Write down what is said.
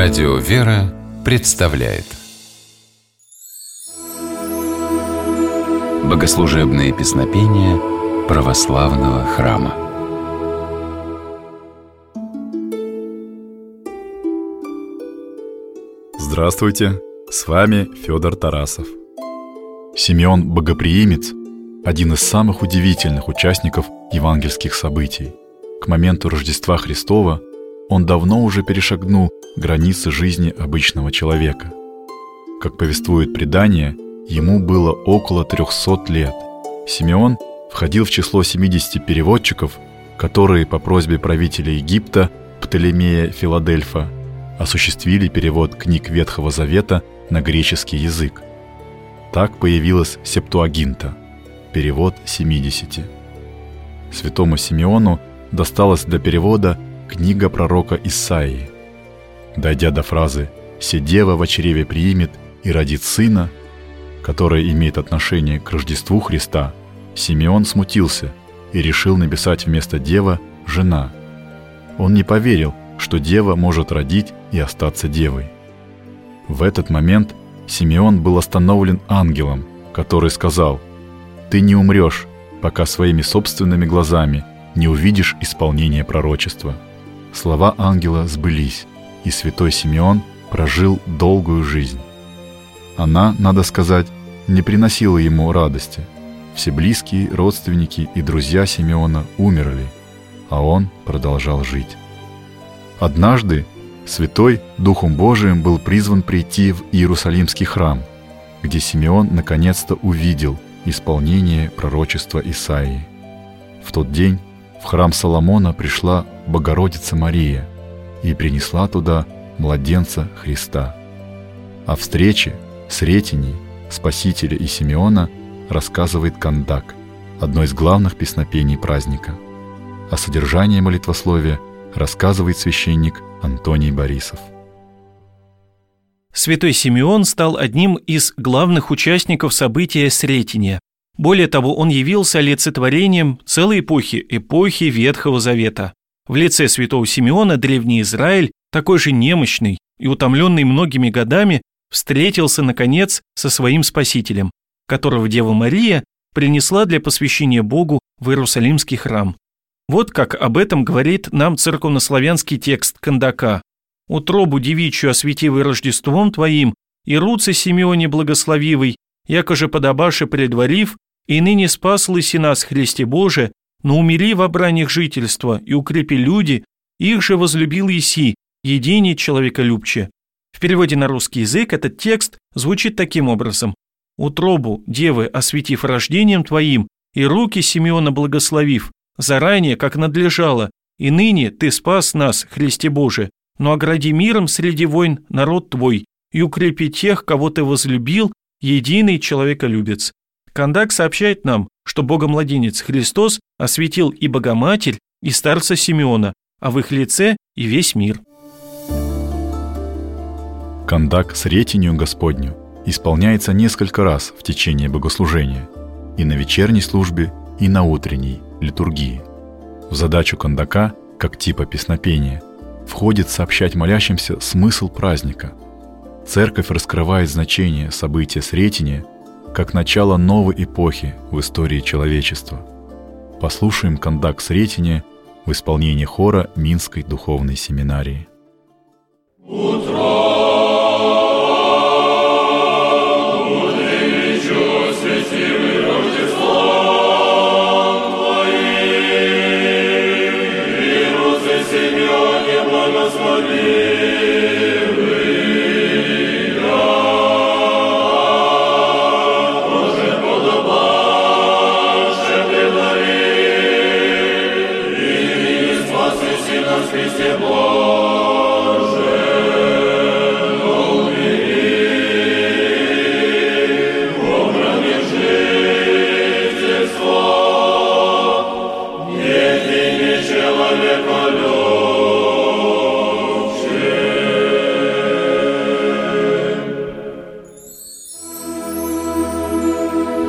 Радио «Вера» представляет Богослужебные песнопения православного храма Здравствуйте! С вами Федор Тарасов. Симеон Богоприимец – один из самых удивительных участников евангельских событий. К моменту Рождества Христова он давно уже перешагнул границы жизни обычного человека. Как повествует предание, ему было около 300 лет. Симеон входил в число 70 переводчиков, которые по просьбе правителя Египта Птолемея Филадельфа осуществили перевод книг Ветхого Завета на греческий язык. Так появилась Септуагинта, перевод 70. Святому Симеону досталось до перевода книга пророка Исаии. Дойдя до фразы «Се дева в чреве приимет и родит сына», которая имеет отношение к Рождеству Христа, Симеон смутился и решил написать вместо «дева» «жена». Он не поверил, что дева может родить и остаться девой. В этот момент Симеон был остановлен ангелом, который сказал «Ты не умрешь, пока своими собственными глазами не увидишь исполнение пророчества». Слова ангела сбылись, и святой Симеон прожил долгую жизнь. Она, надо сказать, не приносила ему радости. Все близкие, родственники и друзья Симеона умерли, а он продолжал жить. Однажды святой Духом Божиим был призван прийти в Иерусалимский храм, где Симеон наконец-то увидел исполнение пророчества Исаии. В тот день в храм Соломона пришла Богородица Мария и принесла туда младенца Христа. О встрече с Ретиней, Спасителя и Симеона рассказывает Кандак, одно из главных песнопений праздника. О содержании молитвословия рассказывает священник Антоний Борисов. Святой Симеон стал одним из главных участников события Сретения, более того, он явился олицетворением целой эпохи, эпохи Ветхого Завета. В лице святого Симеона древний Израиль, такой же немощный и утомленный многими годами, встретился, наконец, со своим Спасителем, которого Дева Мария принесла для посвящения Богу в Иерусалимский храм. Вот как об этом говорит нам церковнославянский текст Кандака. «Утробу девичью осветивой Рождеством Твоим, и руцы Симеоне благословивый, якоже подобаше предварив, и ныне спас лыси нас, Христе Боже, но умери в обраниях жительства и укрепи люди, их же возлюбил Иси, едине человеколюбче». В переводе на русский язык этот текст звучит таким образом. «Утробу, девы, осветив рождением Твоим, и руки Симеона благословив, заранее, как надлежало, и ныне Ты спас нас, Христе Боже, но огради миром среди войн народ Твой, и укрепи тех, кого Ты возлюбил, единый человеколюбец. Кандак сообщает нам, что Богомладенец Христос осветил и Богоматерь, и старца Симеона, а в их лице и весь мир. Кандак с ретинью Господню исполняется несколько раз в течение богослужения, и на вечерней службе, и на утренней литургии. В задачу кандака, как типа песнопения, входит сообщать молящимся смысл праздника. Церковь раскрывает значение события Сретения – как начало новой эпохи в истории человечества. Послушаем кондак Сретения в исполнении хора Минской духовной семинарии. Утро!